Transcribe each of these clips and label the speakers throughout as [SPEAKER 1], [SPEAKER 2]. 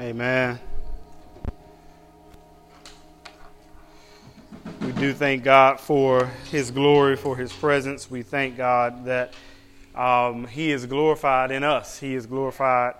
[SPEAKER 1] Amen. We do thank God for His glory, for His presence. We thank God that um, He is glorified in us, He is glorified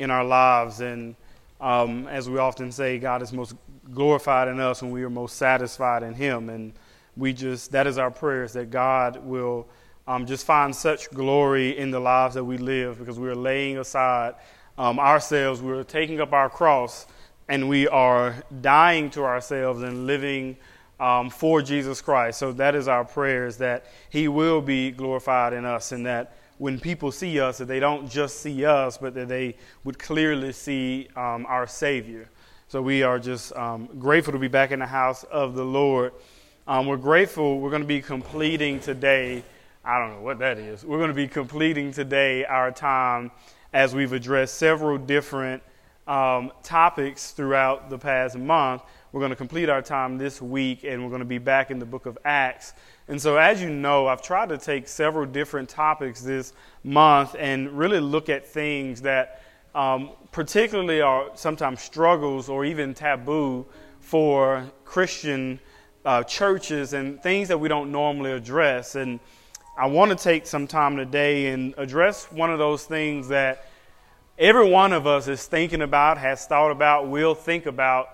[SPEAKER 1] in our lives. And um, as we often say, God is most glorified in us when we are most satisfied in Him. And we just, that is our prayers, that God will um, just find such glory in the lives that we live because we are laying aside um, ourselves, we are taking up our cross, and we are dying to ourselves and living um, for Jesus Christ. So that is our prayer is that He will be glorified in us and that when people see us, that they don't just see us, but that they would clearly see um, our Savior. So we are just um, grateful to be back in the house of the Lord. Um, we're grateful. We're going to be completing today. I don't know what that is. We're going to be completing today our time as we've addressed several different um, topics throughout the past month. We're going to complete our time this week, and we're going to be back in the book of Acts. And so, as you know, I've tried to take several different topics this month and really look at things that um, particularly are sometimes struggles or even taboo for Christian uh, churches and things that we don't normally address. And I want to take some time today and address one of those things that every one of us is thinking about, has thought about, will think about.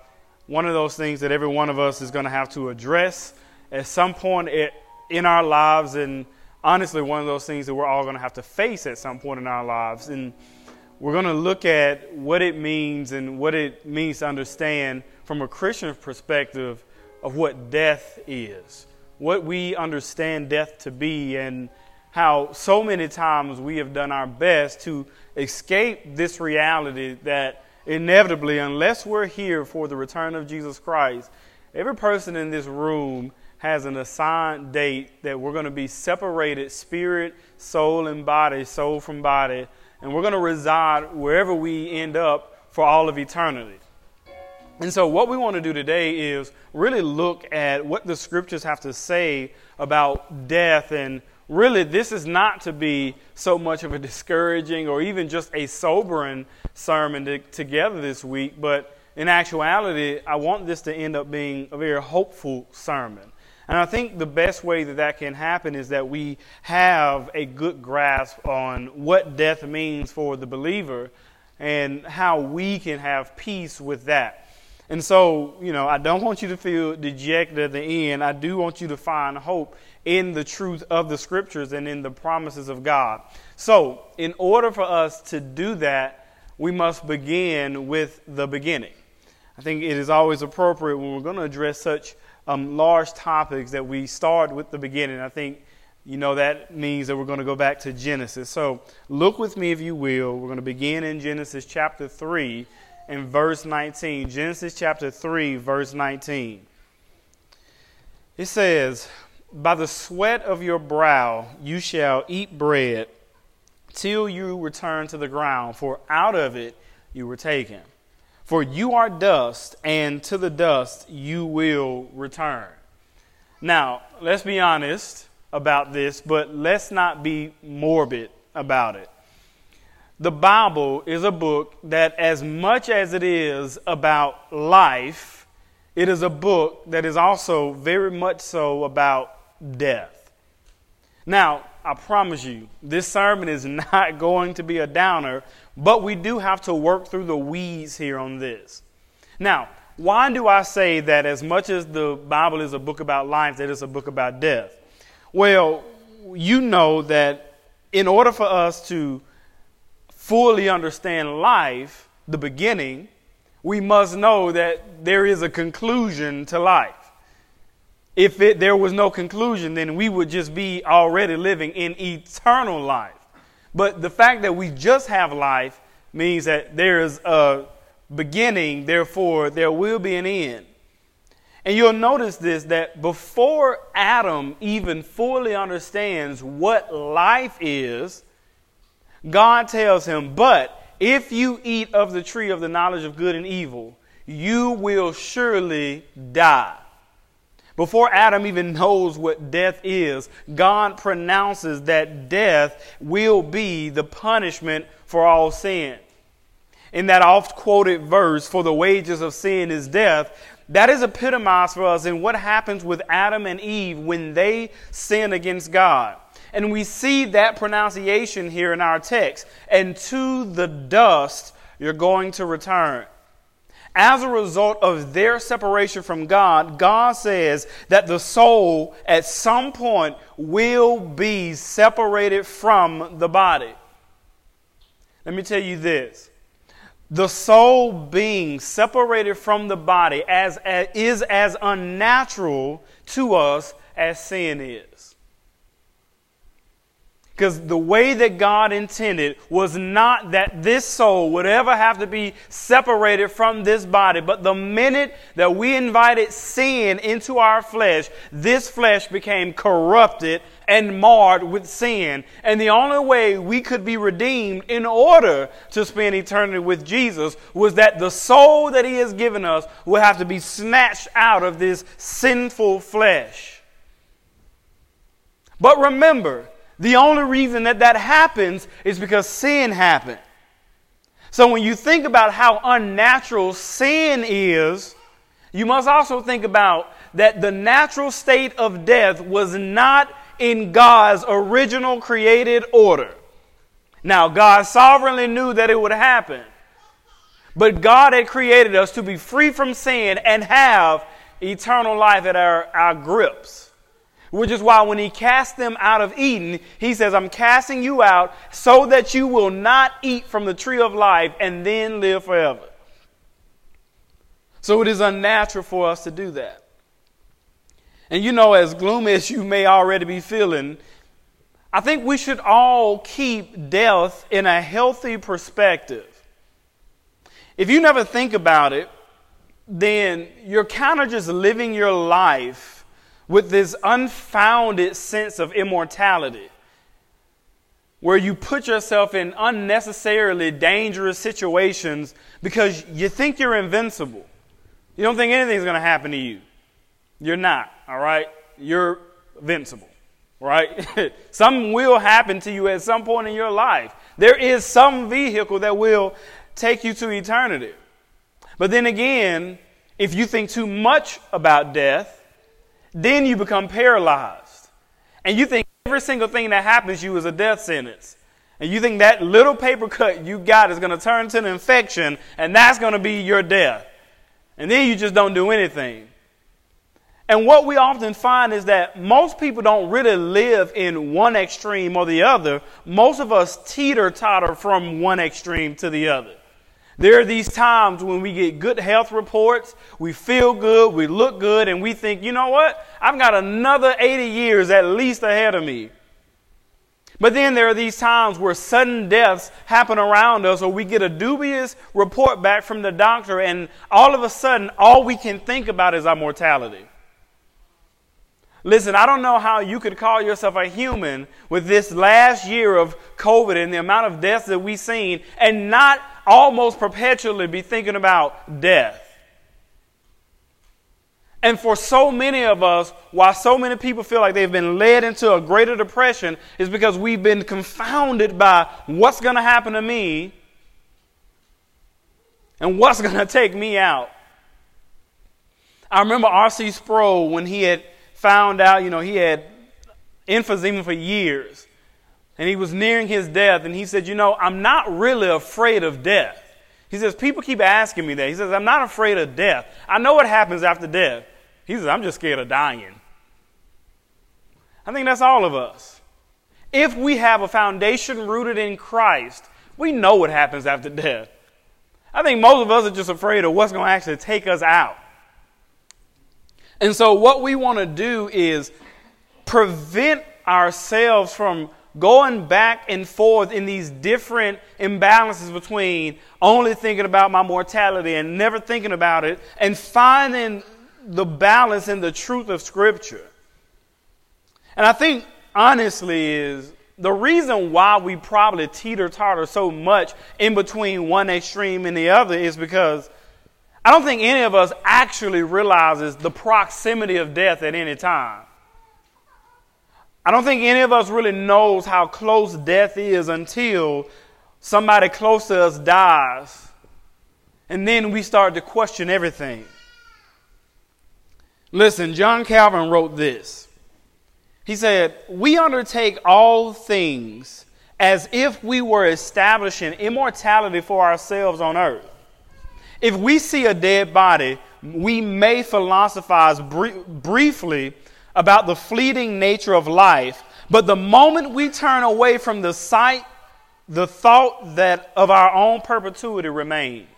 [SPEAKER 1] One of those things that every one of us is going to have to address at some point in our lives, and honestly, one of those things that we're all going to have to face at some point in our lives. And we're going to look at what it means and what it means to understand from a Christian perspective of what death is, what we understand death to be, and how so many times we have done our best to escape this reality that inevitably, unless we're here for the return of Jesus Christ, every person in this room has an assigned date that we're going to be separated spirit, soul, and body, soul from body, and we're going to reside wherever we end up for all of eternity. And so, what we want to do today is really look at what the scriptures have to say about death. And really, this is not to be so much of a discouraging or even just a sobering sermon to, together this week, but in actuality, I want this to end up being a very hopeful sermon. And I think the best way that that can happen is that we have a good grasp on what death means for the believer and how we can have peace with that. And so, you know, I don't want you to feel dejected at the end. I do want you to find hope in the truth of the scriptures and in the promises of God. So, in order for us to do that, we must begin with the beginning. I think it is always appropriate when we're going to address such um, large topics that we start with the beginning. I think, you know, that means that we're going to go back to Genesis. So, look with me, if you will. We're going to begin in Genesis chapter 3 in verse 19. Genesis chapter 3, verse 19. It says, By the sweat of your brow you shall eat bread till you return to the ground, for out of it you were taken. For you are dust, and to the dust you will return. Now, let's be honest about this, but let's not be morbid about it the Bible is a book that, as much as it is about life, it is a book that is also very much so about death. Now, I promise you, this sermon is not going to be a downer, but we do have to work through the weeds here on this. Now, why do I say that as much as the Bible is a book about life, that it's a book about death? Well, you know that in order for us to fully understand life, the beginning, we must know that there is a conclusion to life. If it, there was no conclusion, then we would just be already living in eternal life. But the fact that we just have life means that there is a beginning, therefore, there will be an end. And you'll notice this that before Adam even fully understands what life is, God tells him, But if you eat of the tree of the knowledge of good and evil, you will surely die. Before Adam even knows what death is, God pronounces that death will be the punishment for all sin. in that oft quoted verse, for the wages of sin is death, that is epitomized for us in what happens with Adam and Eve when they sin against God. And we see that pronunciation here in our text. And to the dust you're going to return. As a result of their separation from God, God says that the soul at some point will be separated from the body. Let me tell you this the soul being separated from the body as, as, is as unnatural to us as sin is. Because the way that God intended was not that this soul would ever have to be separated from this body. But the minute that we invited sin into our flesh, this flesh became corrupted and marred with sin. And the only way we could be redeemed in order to spend eternity with Jesus was that the soul that He has given us will have to be snatched out of this sinful flesh. But remember, the only reason that that happens is because sin happened. So when you think about how unnatural sin is, you must also think about that the natural state of death was not in God's original created order. Now, God sovereignly knew that it would happen. But God had created us to be free from sin and have eternal life at our, our grips. Which is why when he cast them out of Eden, he says, I'm casting you out so that you will not eat from the tree of life and then live forever. So it is unnatural for us to do that. And you know, as gloomy as you may already be feeling, I think we should all keep death in a healthy perspective. If you never think about it, then you're kind of just living your life with this unfounded sense of immortality, where you put yourself in unnecessarily dangerous situations because you think you're invincible. You don't think anything's going to happen to you. You're not, all right? You're invincible, right? Something will happen to you at some point in your life. There is some vehicle that will take you to eternity. But then again, if you think too much about death, then you become paralyzed. And you think every single thing that happens to you is a death sentence. And you think that little paper cut you got is going to turn to an infection, and that's going to be your death. And then you just don't do anything. And what we often find is that most people don't really live in one extreme or the other. Most of us teeter totter from one extreme to the other. There are these times when we get good health reports, we feel good, we look good, and we think, you know what? I've got another 80 years at least ahead of me. But then there are these times where sudden deaths happen around us, or we get a dubious report back from the doctor, and all of a sudden, all we can think about is our mortality. Listen, I don't know how you could call yourself a human with this last year of COVID and the amount of deaths that we've seen and not almost perpetually be thinking about death. And for so many of us, why so many people feel like they've been led into a greater depression is because we've been confounded by what's going to happen to me and what's going to take me out. I remember R.C. Sproul when he had found out, you know, he had emphysema for years and he was nearing his death, and he said, You know, I'm not really afraid of death. He says, People keep asking me that. He says, I'm not afraid of death. I know what happens after death. He says, I'm just scared of dying. I think that's all of us. If we have a foundation rooted in Christ, we know what happens after death. I think most of us are just afraid of what's going to actually take us out. And so, what we want to do is prevent ourselves from going back and forth in these different imbalances between only thinking about my mortality and never thinking about it and finding the balance in the truth of Scripture. And I think, honestly, is the reason why we probably teeter totter so much in between one extreme and the other is because I don't think any of us actually realizes the proximity of death at any time. I don't think any of us really knows how close death is until somebody close to us dies And then we start to question everything. Listen, John Calvin wrote this. He said, We undertake all things as if we were establishing immortality for ourselves on earth. If we see a dead body, we may philosophize briefly about the fleeting nature of life, but the moment we turn away from the sight, the thought that of our own perpetuity remains.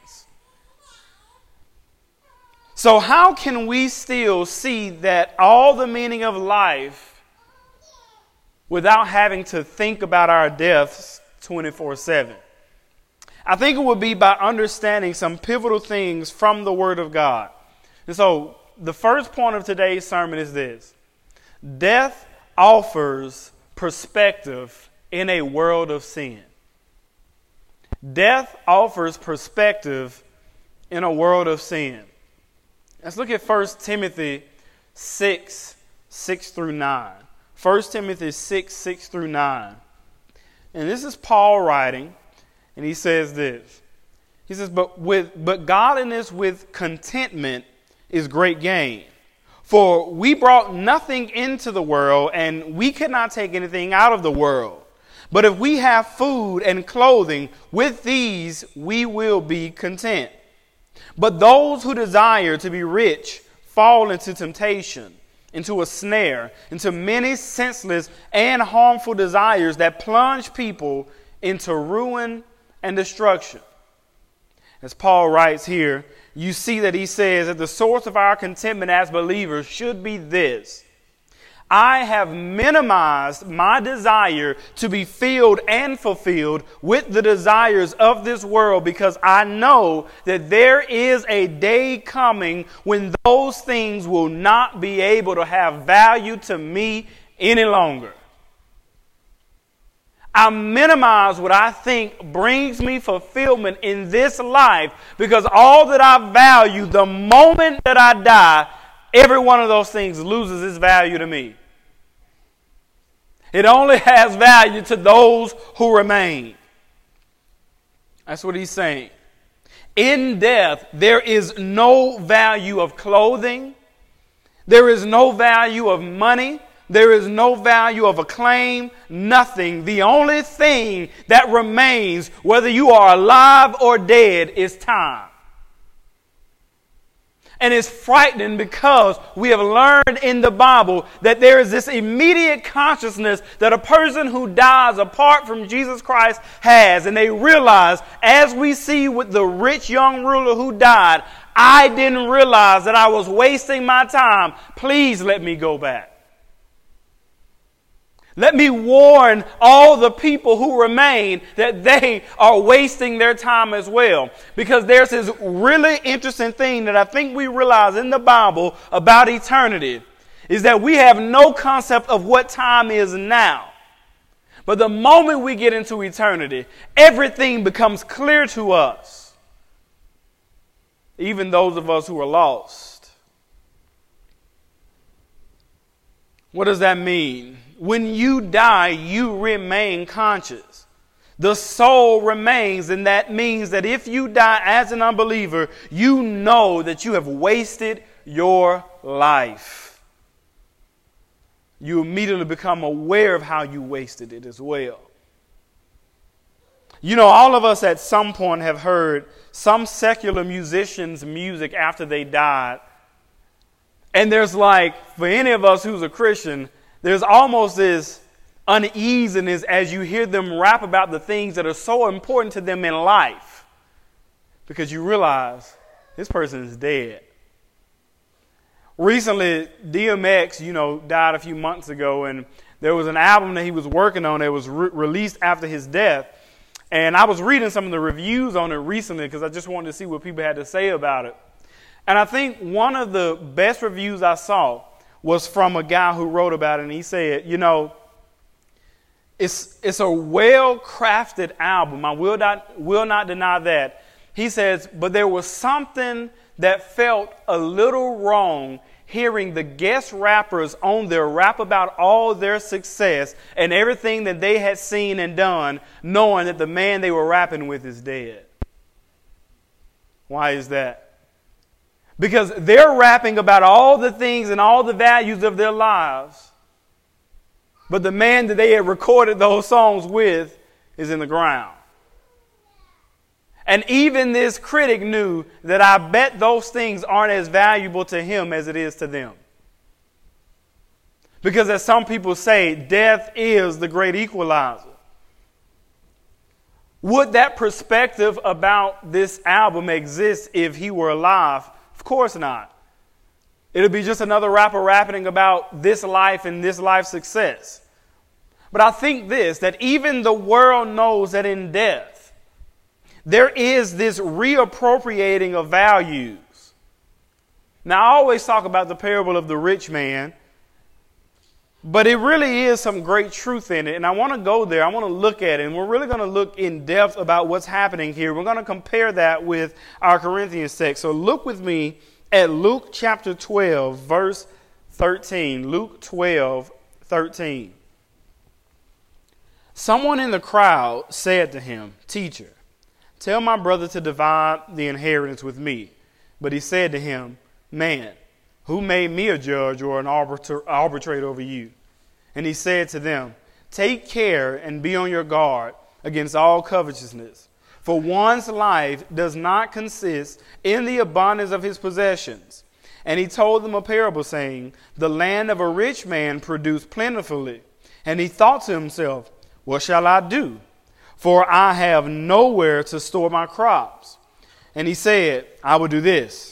[SPEAKER 1] So, how can we still see that all the meaning of life without having to think about our deaths 24 7? I think it would be by understanding some pivotal things from the Word of God. And so, the first point of today's sermon is this Death offers perspective in a world of sin. Death offers perspective in a world of sin. Let's look at 1 Timothy 6 6 through 9. 1 Timothy 6 6 through 9. And this is Paul writing, and he says this. He says, But with but godliness with contentment is great gain. For we brought nothing into the world, and we cannot take anything out of the world. But if we have food and clothing, with these we will be content. But those who desire to be rich fall into temptation, into a snare, into many senseless and harmful desires that plunge people into ruin and destruction. As Paul writes here, you see that he says that the source of our contentment as believers should be this. I have minimized my desire to be filled and fulfilled with the desires of this world because I know that there is a day coming when those things will not be able to have value to me any longer. I minimize what I think brings me fulfillment in this life because all that I value, the moment that I die, every one of those things loses its value to me. It only has value to those who remain. That's what he's saying. In death, there is no value of clothing, there is no value of money. There is no value of a claim, nothing. The only thing that remains, whether you are alive or dead, is time. And it's frightening because we have learned in the Bible that there is this immediate consciousness that a person who dies apart from Jesus Christ has. And they realize, as we see with the rich young ruler who died, I didn't realize that I was wasting my time. Please let me go back. Let me warn all the people who remain that they are wasting their time as well. Because there's this really interesting thing that I think we realize in the Bible about eternity is that we have no concept of what time is now. But the moment we get into eternity, everything becomes clear to us, even those of us who are lost. What does that mean? When you die, you remain conscious. The soul remains, and that means that if you die as an unbeliever, you know that you have wasted your life. You immediately become aware of how you wasted it as well. You know, all of us at some point have heard some secular musicians' music after they died. And there's like, for any of us who's a Christian, there's almost this uneasiness as you hear them rap about the things that are so important to them in life because you realize this person is dead. Recently, DMX, you know, died a few months ago, and there was an album that he was working on that was re- released after his death. And I was reading some of the reviews on it recently because I just wanted to see what people had to say about it. And I think one of the best reviews I saw was from a guy who wrote about it, and he said, you know, it's, it's a well crafted album. I will not, will not deny that. He says, but there was something that felt a little wrong hearing the guest rappers on their rap about all their success and everything that they had seen and done, knowing that the man they were rapping with is dead. Why is that? Because they're rapping about all the things and all the values of their lives. But the man that they had recorded those songs with is in the ground. And even this critic knew that I bet those things aren't as valuable to him as it is to them. Because, as some people say, death is the great equalizer. Would that perspective about this album exist if he were alive? Of course not. It'll be just another rapper rapping about this life and this life success. But I think this that even the world knows that in death, there is this reappropriating of values. Now, I always talk about the parable of the rich man but it really is some great truth in it. And I want to go there. I want to look at it. And we're really going to look in depth about what's happening here. We're going to compare that with our Corinthians text. So look with me at Luke chapter 12, verse 13. Luke 12, 13. Someone in the crowd said to him, Teacher, tell my brother to divide the inheritance with me. But he said to him, Man, who made me a judge or an arbitrator over you? And he said to them, Take care and be on your guard against all covetousness. For one's life does not consist in the abundance of his possessions. And he told them a parable, saying, The land of a rich man produced plentifully. And he thought to himself, What shall I do? For I have nowhere to store my crops. And he said, I will do this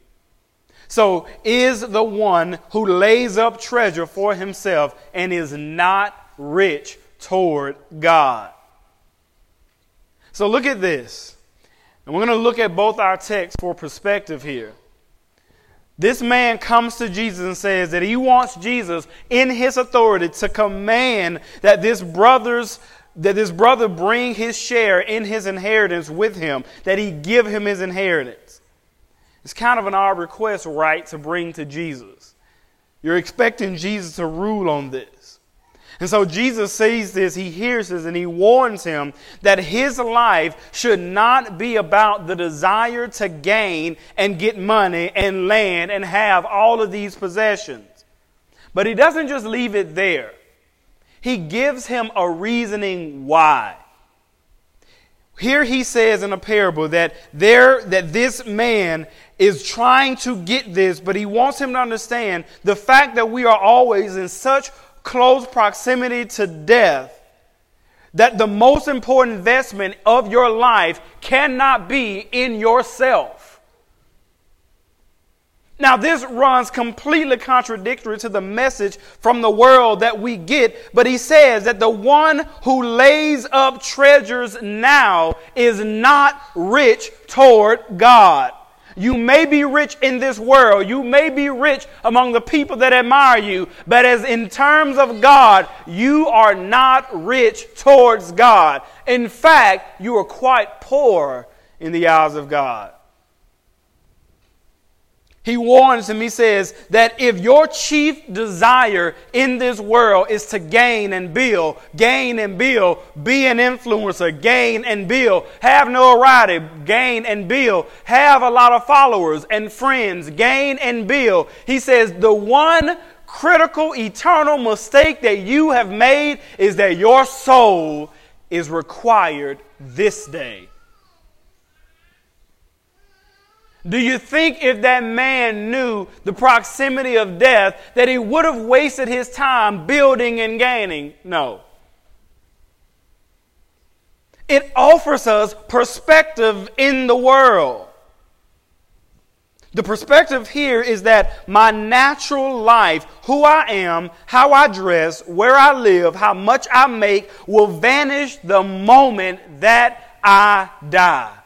[SPEAKER 1] So is the one who lays up treasure for himself and is not rich toward God. So look at this. And we're going to look at both our texts for perspective here. This man comes to Jesus and says that he wants Jesus in his authority to command that this brother's that this brother bring his share in his inheritance with him, that he give him his inheritance. It's kind of an odd request, right, to bring to Jesus. You're expecting Jesus to rule on this. And so Jesus sees this, he hears this, and he warns him that his life should not be about the desire to gain and get money and land and have all of these possessions. But he doesn't just leave it there, he gives him a reasoning why. Here he says in a parable that there that this man is trying to get this, but he wants him to understand the fact that we are always in such close proximity to death that the most important investment of your life cannot be in yourself. Now, this runs completely contradictory to the message from the world that we get, but he says that the one who lays up treasures now is not rich toward God. You may be rich in this world. You may be rich among the people that admire you. But as in terms of God, you are not rich towards God. In fact, you are quite poor in the eyes of God. He warns him, he says that if your chief desire in this world is to gain and build, gain and build, be an influencer, gain and build, have notoriety, gain and build, have a lot of followers and friends, gain and build, he says the one critical eternal mistake that you have made is that your soul is required this day. Do you think if that man knew the proximity of death that he would have wasted his time building and gaining? No. It offers us perspective in the world. The perspective here is that my natural life, who I am, how I dress, where I live, how much I make, will vanish the moment that I die.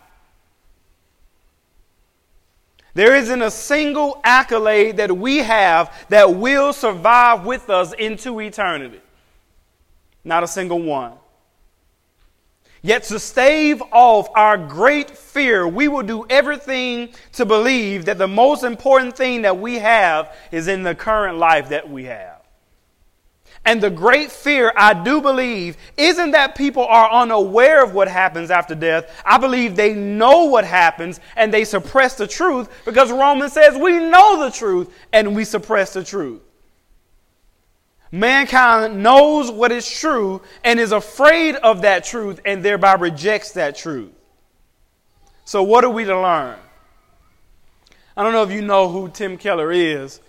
[SPEAKER 1] There isn't a single accolade that we have that will survive with us into eternity. Not a single one. Yet to stave off our great fear, we will do everything to believe that the most important thing that we have is in the current life that we have. And the great fear, I do believe, isn't that people are unaware of what happens after death. I believe they know what happens and they suppress the truth because Romans says we know the truth and we suppress the truth. Mankind knows what is true and is afraid of that truth and thereby rejects that truth. So, what are we to learn? I don't know if you know who Tim Keller is,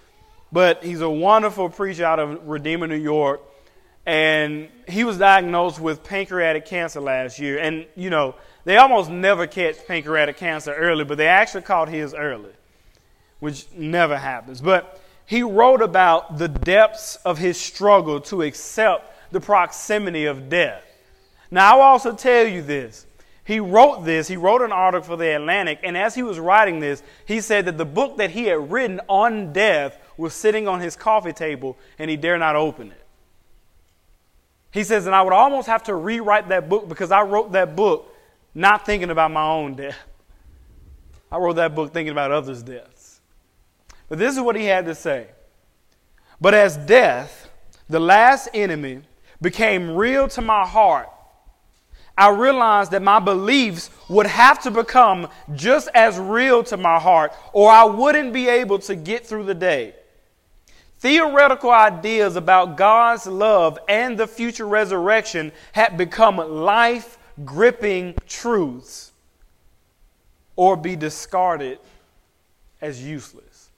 [SPEAKER 1] but he's a wonderful preacher out of Redeemer, New York. And he was diagnosed with pancreatic cancer last year. And, you know, they almost never catch pancreatic cancer early, but they actually caught his early, which never happens. But he wrote about the depths of his struggle to accept the proximity of death. Now, I'll also tell you this. He wrote this, he wrote an article for the Atlantic, and as he was writing this, he said that the book that he had written on death was sitting on his coffee table and he dare not open it. He says, and I would almost have to rewrite that book because I wrote that book not thinking about my own death. I wrote that book thinking about others' deaths. But this is what he had to say. But as death, the last enemy, became real to my heart, I realized that my beliefs would have to become just as real to my heart, or I wouldn't be able to get through the day. Theoretical ideas about God's love and the future resurrection had become life gripping truths or be discarded as useless.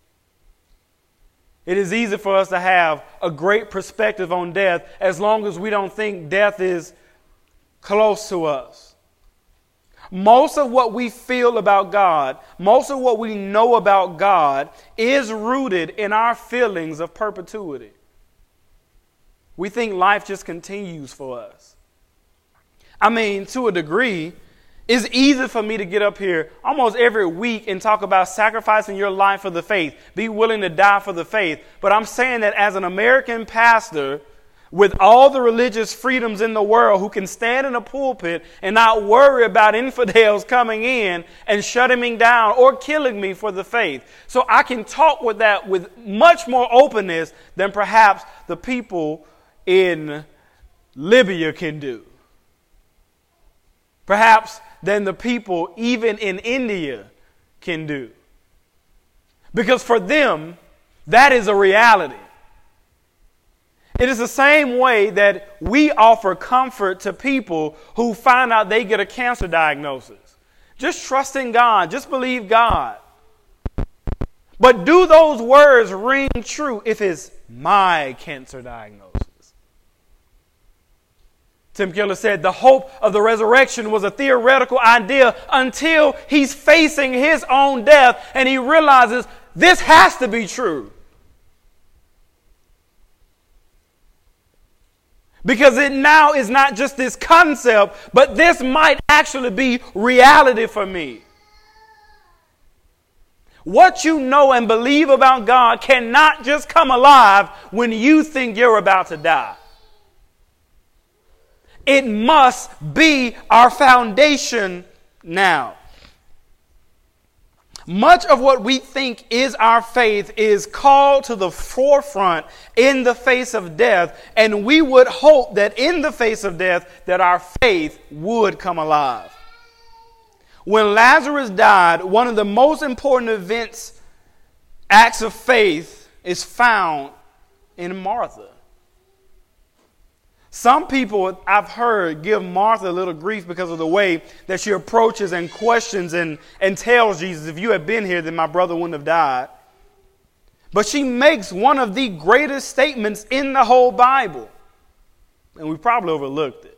[SPEAKER 1] It is easy for us to have a great perspective on death as long as we don't think death is close to us. Most of what we feel about God, most of what we know about God, is rooted in our feelings of perpetuity. We think life just continues for us. I mean, to a degree, it's easy for me to get up here almost every week and talk about sacrificing your life for the faith, be willing to die for the faith. But I'm saying that as an American pastor, with all the religious freedoms in the world who can stand in a pulpit and not worry about infidels coming in and shutting me down or killing me for the faith. So I can talk with that with much more openness than perhaps the people in Libya can do. Perhaps than the people even in India can do. Because for them, that is a reality. It is the same way that we offer comfort to people who find out they get a cancer diagnosis. Just trust in God, just believe God. But do those words ring true if it's my cancer diagnosis? Tim Keller said the hope of the resurrection was a theoretical idea until he's facing his own death and he realizes this has to be true. Because it now is not just this concept, but this might actually be reality for me. What you know and believe about God cannot just come alive when you think you're about to die. It must be our foundation now. Much of what we think is our faith is called to the forefront in the face of death, and we would hope that in the face of death that our faith would come alive. When Lazarus died, one of the most important events, acts of faith, is found in Martha. Some people I've heard give Martha a little grief because of the way that she approaches and questions and, and tells Jesus, if you had been here, then my brother wouldn't have died. But she makes one of the greatest statements in the whole Bible. And we probably overlooked it.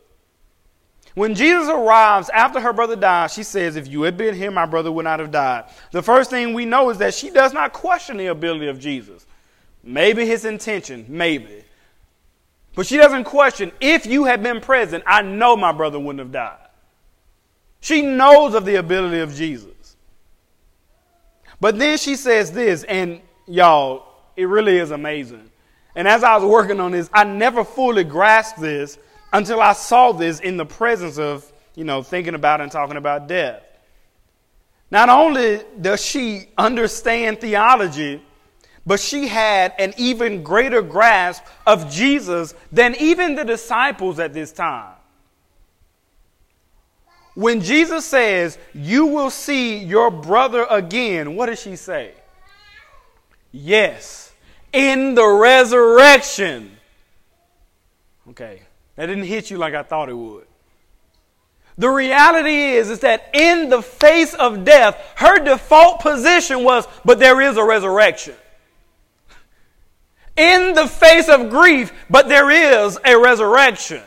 [SPEAKER 1] When Jesus arrives after her brother dies, she says, If you had been here, my brother would not have died. The first thing we know is that she does not question the ability of Jesus. Maybe his intention, maybe. But she doesn't question, if you had been present, I know my brother wouldn't have died. She knows of the ability of Jesus. But then she says this, and y'all, it really is amazing. And as I was working on this, I never fully grasped this until I saw this in the presence of, you know, thinking about and talking about death. Not only does she understand theology, but she had an even greater grasp of Jesus than even the disciples at this time. When Jesus says, You will see your brother again, what does she say? Yes, in the resurrection. Okay, that didn't hit you like I thought it would. The reality is, is that in the face of death, her default position was, but there is a resurrection. In the face of grief, but there is a resurrection.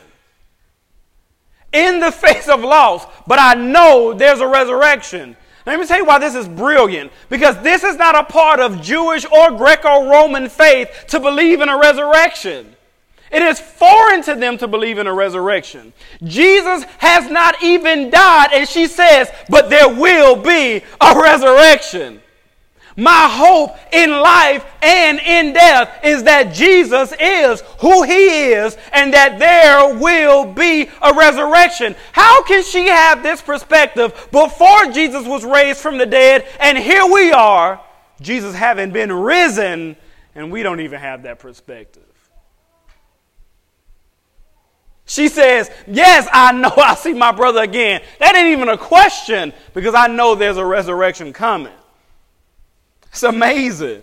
[SPEAKER 1] In the face of loss, but I know there's a resurrection. Let me tell you why this is brilliant. Because this is not a part of Jewish or Greco Roman faith to believe in a resurrection. It is foreign to them to believe in a resurrection. Jesus has not even died, and she says, but there will be a resurrection. My hope in life and in death is that Jesus is who he is and that there will be a resurrection. How can she have this perspective before Jesus was raised from the dead and here we are, Jesus having been risen, and we don't even have that perspective? She says, Yes, I know I'll see my brother again. That ain't even a question because I know there's a resurrection coming. It's amazing.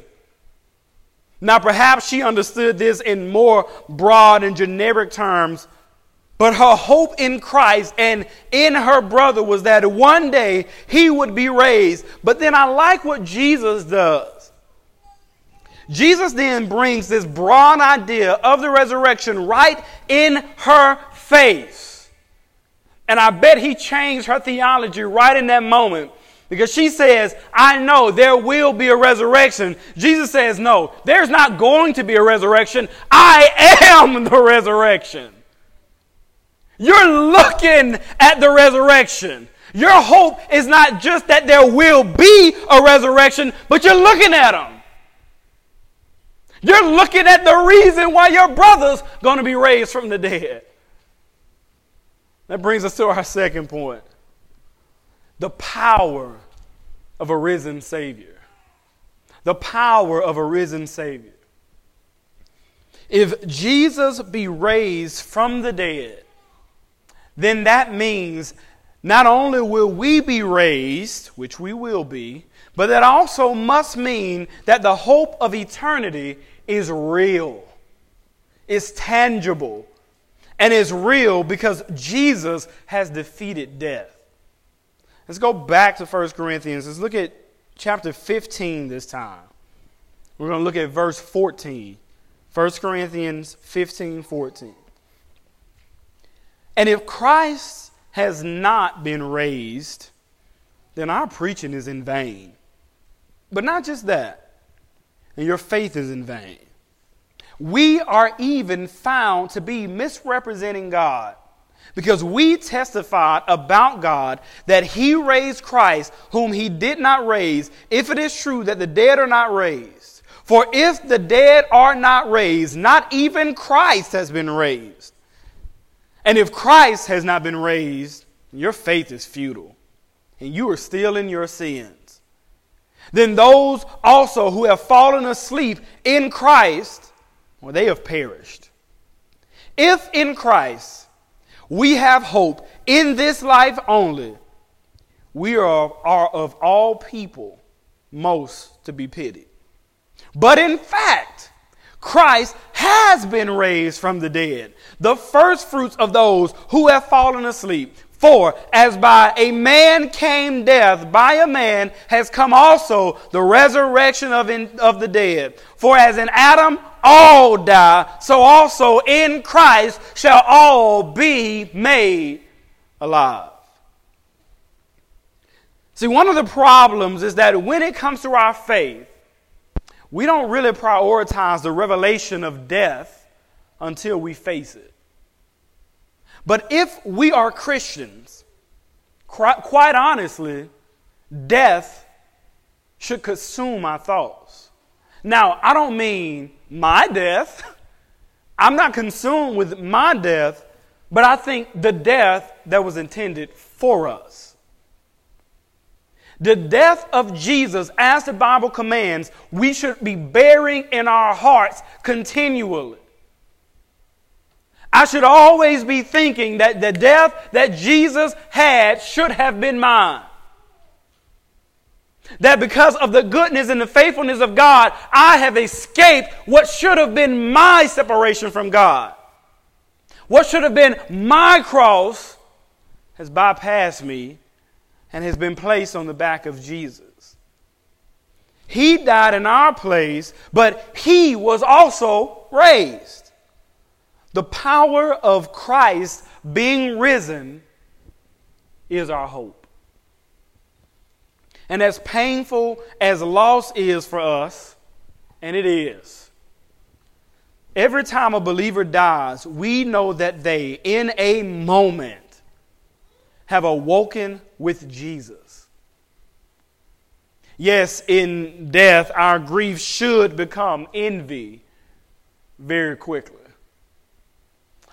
[SPEAKER 1] Now, perhaps she understood this in more broad and generic terms, but her hope in Christ and in her brother was that one day he would be raised. But then I like what Jesus does. Jesus then brings this broad idea of the resurrection right in her face. And I bet he changed her theology right in that moment because she says, I know there will be a resurrection. Jesus says, No, there's not going to be a resurrection. I am the resurrection. You're looking at the resurrection. Your hope is not just that there will be a resurrection, but you're looking at them. You're looking at the reason why your brother's going to be raised from the dead. That brings us to our second point the power of a risen Savior. The power of a risen Savior. If Jesus be raised from the dead, then that means not only will we be raised, which we will be, but that also must mean that the hope of eternity is real, is tangible, and is real because Jesus has defeated death. Let's go back to 1 Corinthians. Let's look at chapter 15 this time. We're going to look at verse 14. 1 Corinthians 15 14. And if Christ has not been raised, then our preaching is in vain. But not just that, and your faith is in vain. We are even found to be misrepresenting God because we testified about God that He raised Christ, whom He did not raise, if it is true that the dead are not raised. For if the dead are not raised, not even Christ has been raised. And if Christ has not been raised, your faith is futile, and you are still in your sins. Then those also who have fallen asleep in Christ, well, they have perished. If in Christ, we have hope in this life only, we are, are of all people most to be pitied. But in fact, Christ has been raised from the dead, the first fruits of those who have fallen asleep. For as by a man came death, by a man has come also the resurrection of, in, of the dead. For as in Adam all die, so also in Christ shall all be made alive. See, one of the problems is that when it comes to our faith, we don't really prioritize the revelation of death until we face it. But if we are Christians, quite honestly, death should consume our thoughts. Now, I don't mean my death. I'm not consumed with my death, but I think the death that was intended for us. The death of Jesus, as the Bible commands, we should be bearing in our hearts continually. I should always be thinking that the death that Jesus had should have been mine. That because of the goodness and the faithfulness of God, I have escaped what should have been my separation from God. What should have been my cross has bypassed me and has been placed on the back of Jesus. He died in our place, but he was also raised. The power of Christ being risen is our hope. And as painful as loss is for us, and it is, every time a believer dies, we know that they, in a moment, have awoken with Jesus. Yes, in death, our grief should become envy very quickly.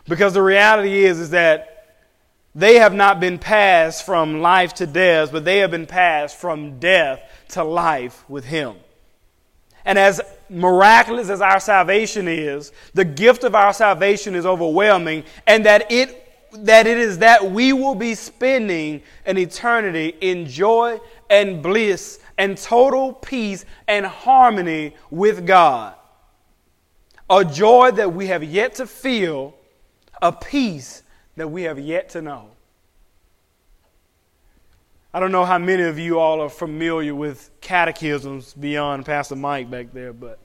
[SPEAKER 1] Because the reality is, is that they have not been passed from life to death, but they have been passed from death to life with Him. And as miraculous as our salvation is, the gift of our salvation is overwhelming, and that it that it is that we will be spending an eternity in joy and bliss and total peace and harmony with God. A joy that we have yet to feel, a peace that we have yet to know. I don't know how many of you all are familiar with catechisms beyond Pastor Mike back there, but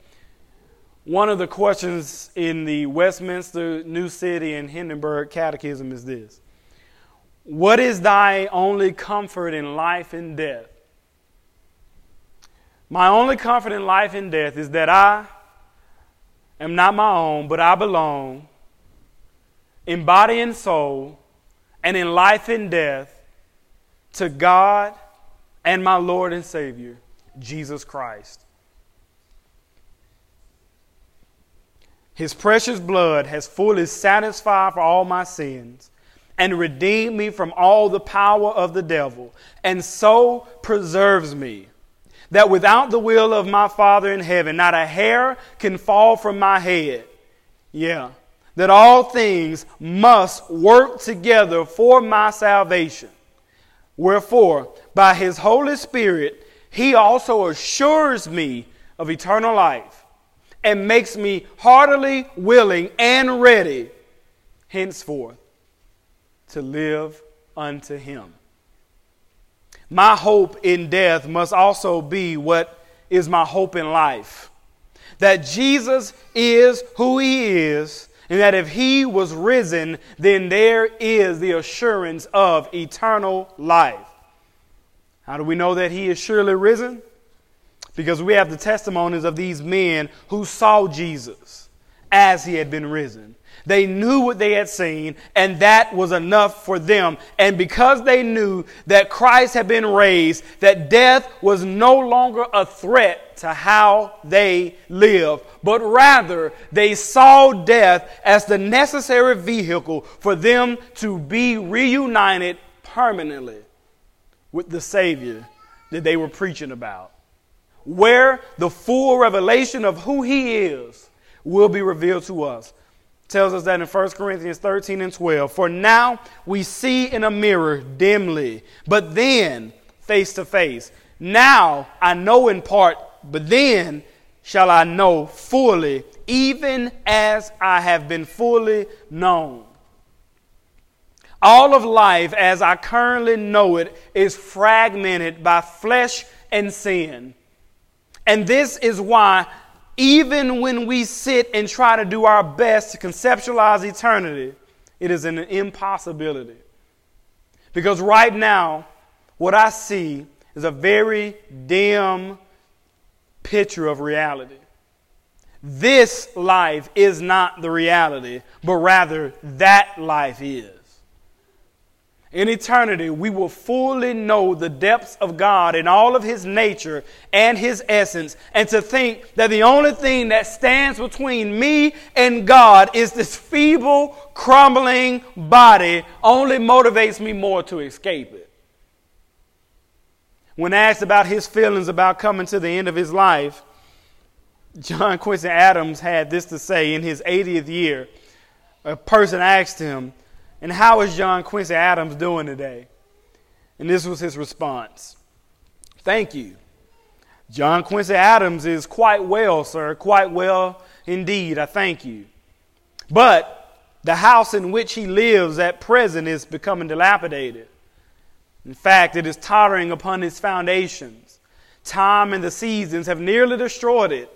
[SPEAKER 1] one of the questions in the Westminster New City and Heidelberg Catechism is this What is thy only comfort in life and death? My only comfort in life and death is that I am not my own, but I belong in body and soul and in life and death to God and my Lord and Savior, Jesus Christ. His precious blood has fully satisfied for all my sins and redeemed me from all the power of the devil, and so preserves me that without the will of my Father in heaven, not a hair can fall from my head. Yeah, that all things must work together for my salvation. Wherefore, by his Holy Spirit, he also assures me of eternal life and makes me heartily willing and ready henceforth to live unto him. My hope in death must also be what is my hope in life. That Jesus is who he is, and that if he was risen, then there is the assurance of eternal life. How do we know that he is surely risen? Because we have the testimonies of these men who saw Jesus as he had been risen. They knew what they had seen, and that was enough for them. And because they knew that Christ had been raised, that death was no longer a threat to how they live, but rather they saw death as the necessary vehicle for them to be reunited permanently with the Savior that they were preaching about where the full revelation of who he is will be revealed to us. Tells us that in 1 Corinthians 13 and 12. For now we see in a mirror dimly, but then face to face. Now I know in part, but then shall I know fully, even as I have been fully known. All of life as I currently know it is fragmented by flesh and sin. And this is why, even when we sit and try to do our best to conceptualize eternity, it is an impossibility. Because right now, what I see is a very dim picture of reality. This life is not the reality, but rather that life is. In eternity, we will fully know the depths of God and all of His nature and His essence. And to think that the only thing that stands between me and God is this feeble, crumbling body only motivates me more to escape it. When asked about his feelings about coming to the end of his life, John Quincy Adams had this to say in his 80th year. A person asked him, And how is John Quincy Adams doing today? And this was his response Thank you. John Quincy Adams is quite well, sir, quite well indeed. I thank you. But the house in which he lives at present is becoming dilapidated. In fact, it is tottering upon its foundations. Time and the seasons have nearly destroyed it.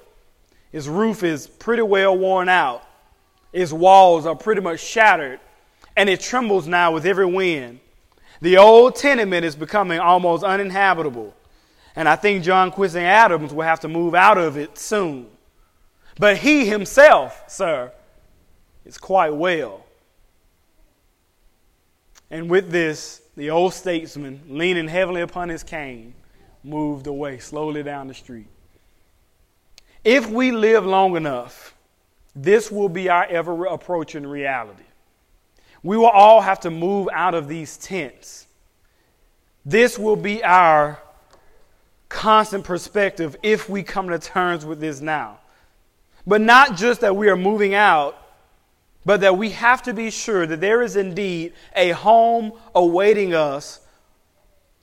[SPEAKER 1] Its roof is pretty well worn out. Its walls are pretty much shattered, and it trembles now with every wind. The old tenement is becoming almost uninhabitable, and I think John Quincy Adams will have to move out of it soon. But he himself, sir, is quite well. And with this, the old statesman, leaning heavily upon his cane, moved away slowly down the street. If we live long enough, this will be our ever approaching reality. We will all have to move out of these tents. This will be our constant perspective if we come to terms with this now. But not just that we are moving out, but that we have to be sure that there is indeed a home awaiting us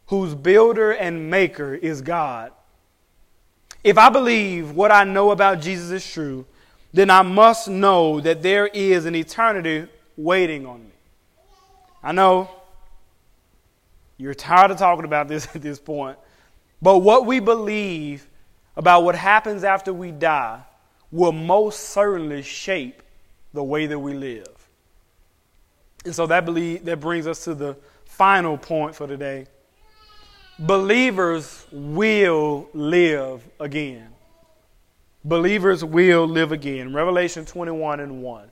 [SPEAKER 1] whose builder and maker is God. If I believe what I know about Jesus is true, then I must know that there is an eternity waiting on me. I know you're tired of talking about this at this point, but what we believe about what happens after we die will most certainly shape the way that we live. And so that, believe, that brings us to the final point for today. Believers will live again. Believers will live again. Revelation 21 and 1.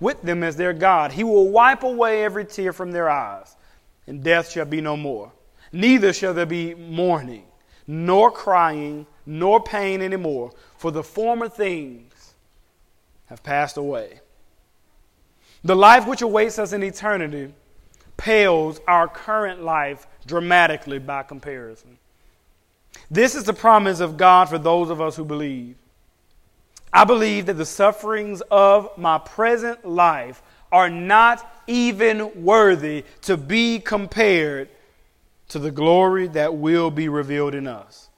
[SPEAKER 1] with them as their God. He will wipe away every tear from their eyes, and death shall be no more. Neither shall there be mourning, nor crying, nor pain anymore for the former things have passed away. The life which awaits us in eternity pales our current life dramatically by comparison. This is the promise of God for those of us who believe. I believe that the sufferings of my present life are not even worthy to be compared to the glory that will be revealed in us.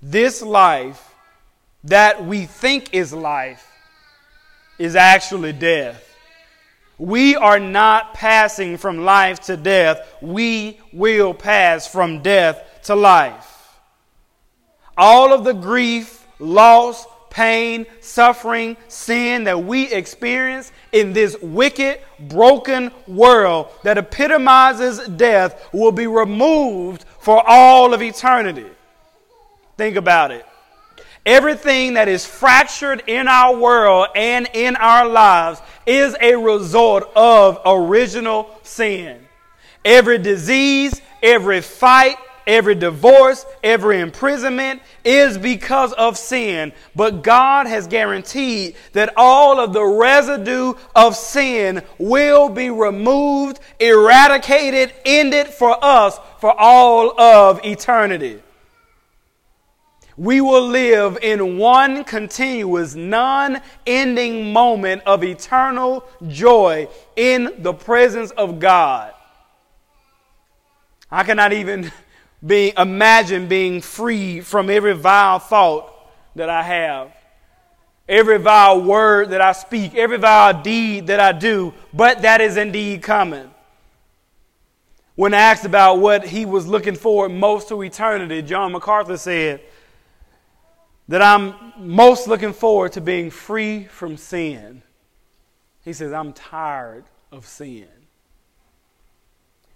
[SPEAKER 1] This life that we think is life is actually death. We are not passing from life to death. We will pass from death to life. All of the grief, loss, pain, suffering, sin that we experience in this wicked, broken world that epitomizes death will be removed for all of eternity. Think about it. Everything that is fractured in our world and in our lives is a result of original sin. Every disease, every fight, every divorce, every imprisonment is because of sin. But God has guaranteed that all of the residue of sin will be removed, eradicated, ended for us for all of eternity we will live in one continuous, non ending moment of eternal joy in the presence of God. I cannot even be, imagine being free from every vile thought that I have, every vile word that I speak, every vile deed that I do, but that is indeed coming. When asked about what he was looking forward most to eternity, John MacArthur said that I'm most looking forward to being free from sin. He says, I'm tired of sin.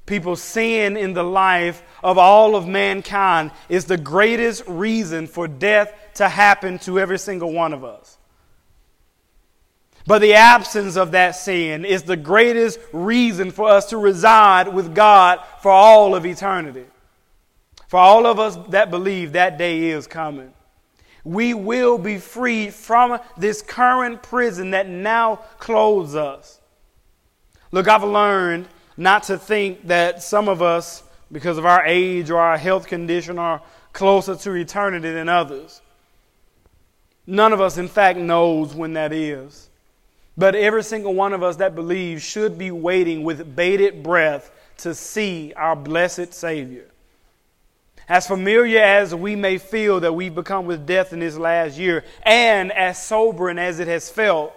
[SPEAKER 1] People's sin in the life of all of mankind is the greatest reason for death to happen to every single one of us. But the absence of that sin is the greatest reason for us to reside with God for all of eternity. For all of us that believe that day is coming, we will be freed from this current prison that now clothes us. Look, I've learned not to think that some of us, because of our age or our health condition, are closer to eternity than others. None of us, in fact, knows when that is. But every single one of us that believes should be waiting with bated breath to see our blessed Savior. As familiar as we may feel that we've become with death in this last year, and as sobering as it has felt,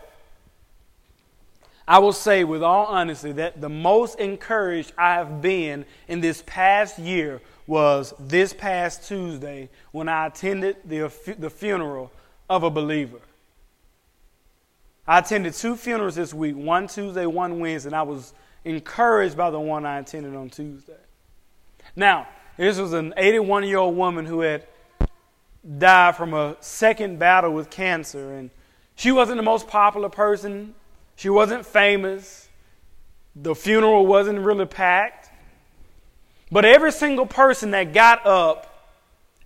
[SPEAKER 1] I will say with all honesty that the most encouraged I have been in this past year was this past Tuesday when I attended the, the funeral of a believer. I attended two funerals this week, one Tuesday, one Wednesday, and I was encouraged by the one I attended on Tuesday. Now, this was an 81 year old woman who had died from a second battle with cancer, and she wasn't the most popular person. She wasn't famous. The funeral wasn't really packed. But every single person that got up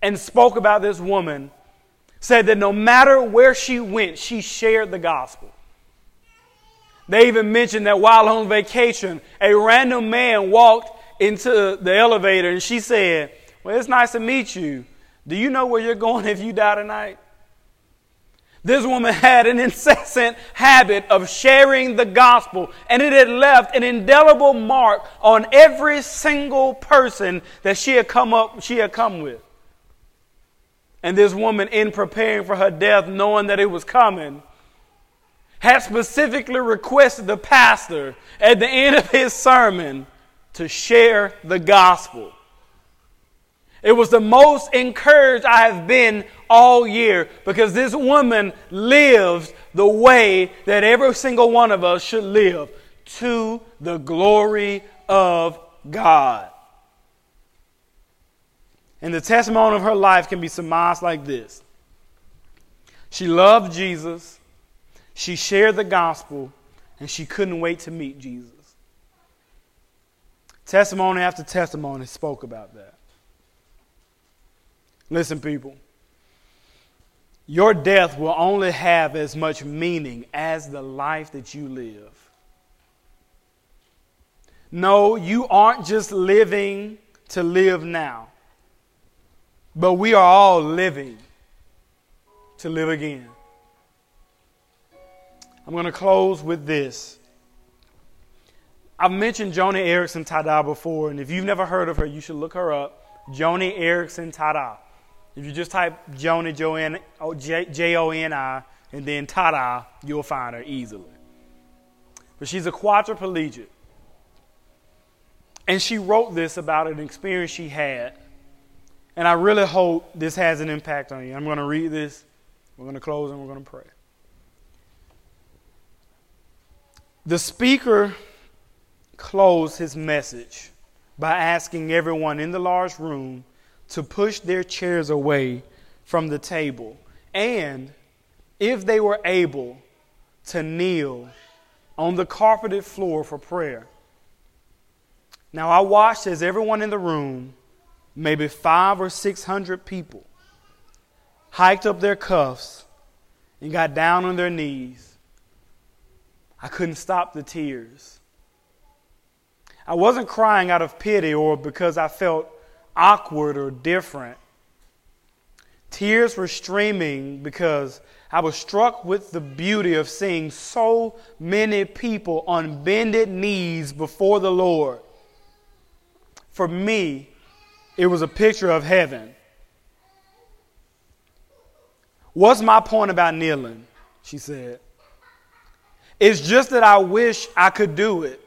[SPEAKER 1] and spoke about this woman said that no matter where she went, she shared the gospel. They even mentioned that while on vacation, a random man walked into the elevator and she said, Well, it's nice to meet you. Do you know where you're going if you die tonight? This woman had an incessant habit of sharing the gospel, and it had left an indelible mark on every single person that she had come up, she had come with. And this woman, in preparing for her death, knowing that it was coming, had specifically requested the pastor at the end of his sermon to share the gospel. It was the most encouraged I have been all year because this woman lives the way that every single one of us should live to the glory of God. And the testimony of her life can be surmised like this She loved Jesus, she shared the gospel, and she couldn't wait to meet Jesus. Testimony after testimony spoke about that. Listen, people. Your death will only have as much meaning as the life that you live. No, you aren't just living to live now. But we are all living to live again. I'm going to close with this. I've mentioned Joni Eareckson Tada before, and if you've never heard of her, you should look her up. Joni Eareckson Tada. If you just type Joni, J O N I, and then Tada, you'll find her easily. But she's a quadriplegic. And she wrote this about an experience she had and I really hope this has an impact on you. I'm going to read this, we're going to close, and we're going to pray. The speaker closed his message by asking everyone in the large room to push their chairs away from the table and, if they were able, to kneel on the carpeted floor for prayer. Now, I watched as everyone in the room maybe five or six hundred people hiked up their cuffs and got down on their knees. I couldn't stop the tears. I wasn't crying out of pity or because I felt awkward or different. Tears were streaming because I was struck with the beauty of seeing so many people on bended knees before the Lord. For me, it was a picture of heaven. What's my point about kneeling? She said. It's just that I wish I could do it.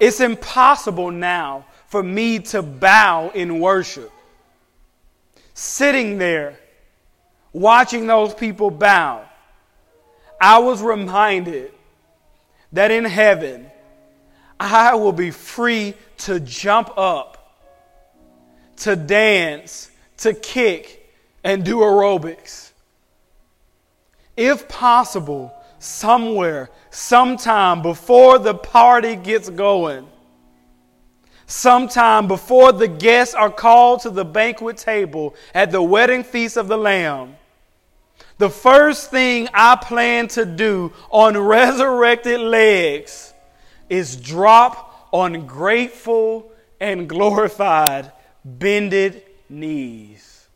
[SPEAKER 1] It's impossible now for me to bow in worship. Sitting there, watching those people bow, I was reminded that in heaven, I will be free to jump up, to dance, to kick, and do aerobics. If possible, somewhere, sometime before the party gets going, sometime before the guests are called to the banquet table at the wedding feast of the Lamb, the first thing I plan to do on resurrected legs is drop on grateful and glorified bended knees.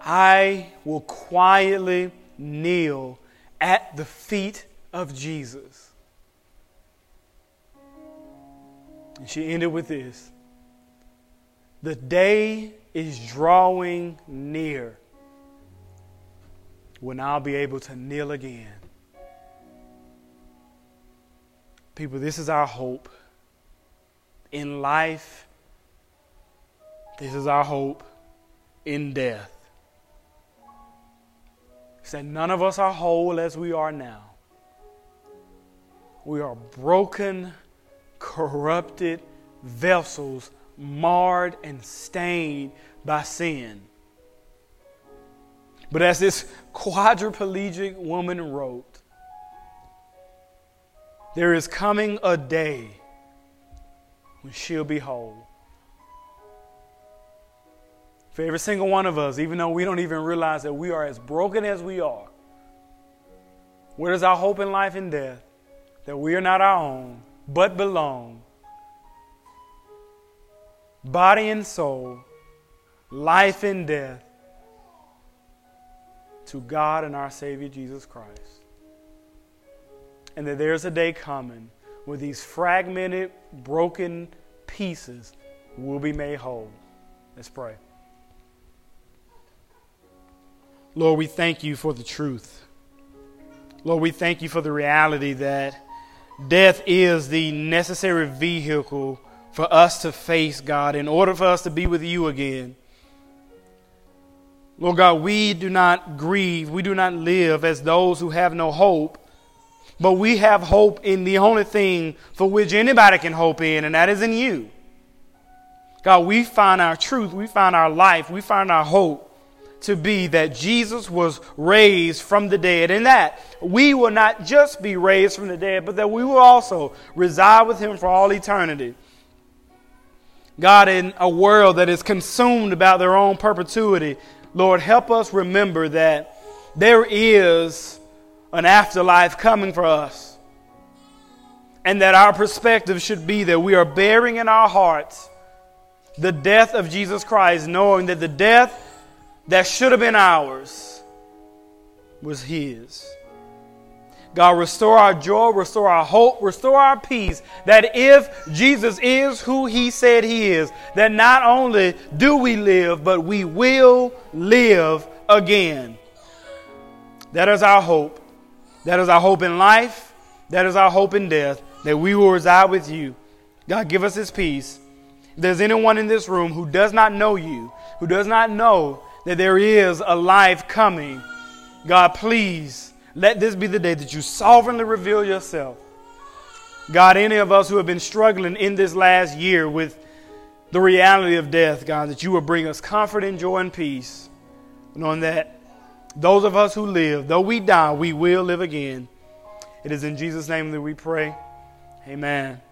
[SPEAKER 1] I will quietly kneel at the feet of Jesus. And she ended with this The day is drawing near when I'll be able to kneel again. People, this is our hope. In life, this is our hope. In death. Say, none of us are whole as we are now. We are broken, corrupted vessels marred and stained by sin. But as this quadriplegic woman wrote, there is coming a day when she'll be whole. For every single one of us, even though we don't even realize that we are as broken as we are, where is our hope in life and death? That we are not our own, but belong body and soul, life and death, to God and our Savior Jesus Christ. And that there's a day coming where these fragmented, broken pieces will be made whole. Let's pray. Lord, we thank you for the truth. Lord, we thank you for the reality that death is the necessary vehicle for us to face God, in order for us to be with you again. Lord God, we do not grieve, we do not live as those who have no hope, but we have hope in the only thing for which anybody can hope in, and that is in you. God, we find our truth, we find our life, we find our hope to be that Jesus was raised from the dead, and that we will not just be raised from the dead, but that we will also reside with him for all eternity. God, in a world that is consumed about their own perpetuity, Lord, help us remember that there is an afterlife coming for us. And that our perspective should be that we are bearing in our hearts the death of Jesus Christ, knowing that the death that should have been ours was His. God, restore our joy, restore our hope, restore our peace. That if Jesus is who he said he is, that not only do we live, but we will live again. That is our hope. That is our hope in life. That is our hope in death, that we will reside with you. God, give us his peace. If there's anyone in this room who does not know you, who does not know that there is a life coming, God, please let this be the day that you sovereignly reveal yourself. God, any of us who have been struggling in this last year with the reality of death, God, that you will bring us comfort and joy and peace, knowing that those of us who live, though we die, we will live again. It is in Jesus' name that we pray. Amen.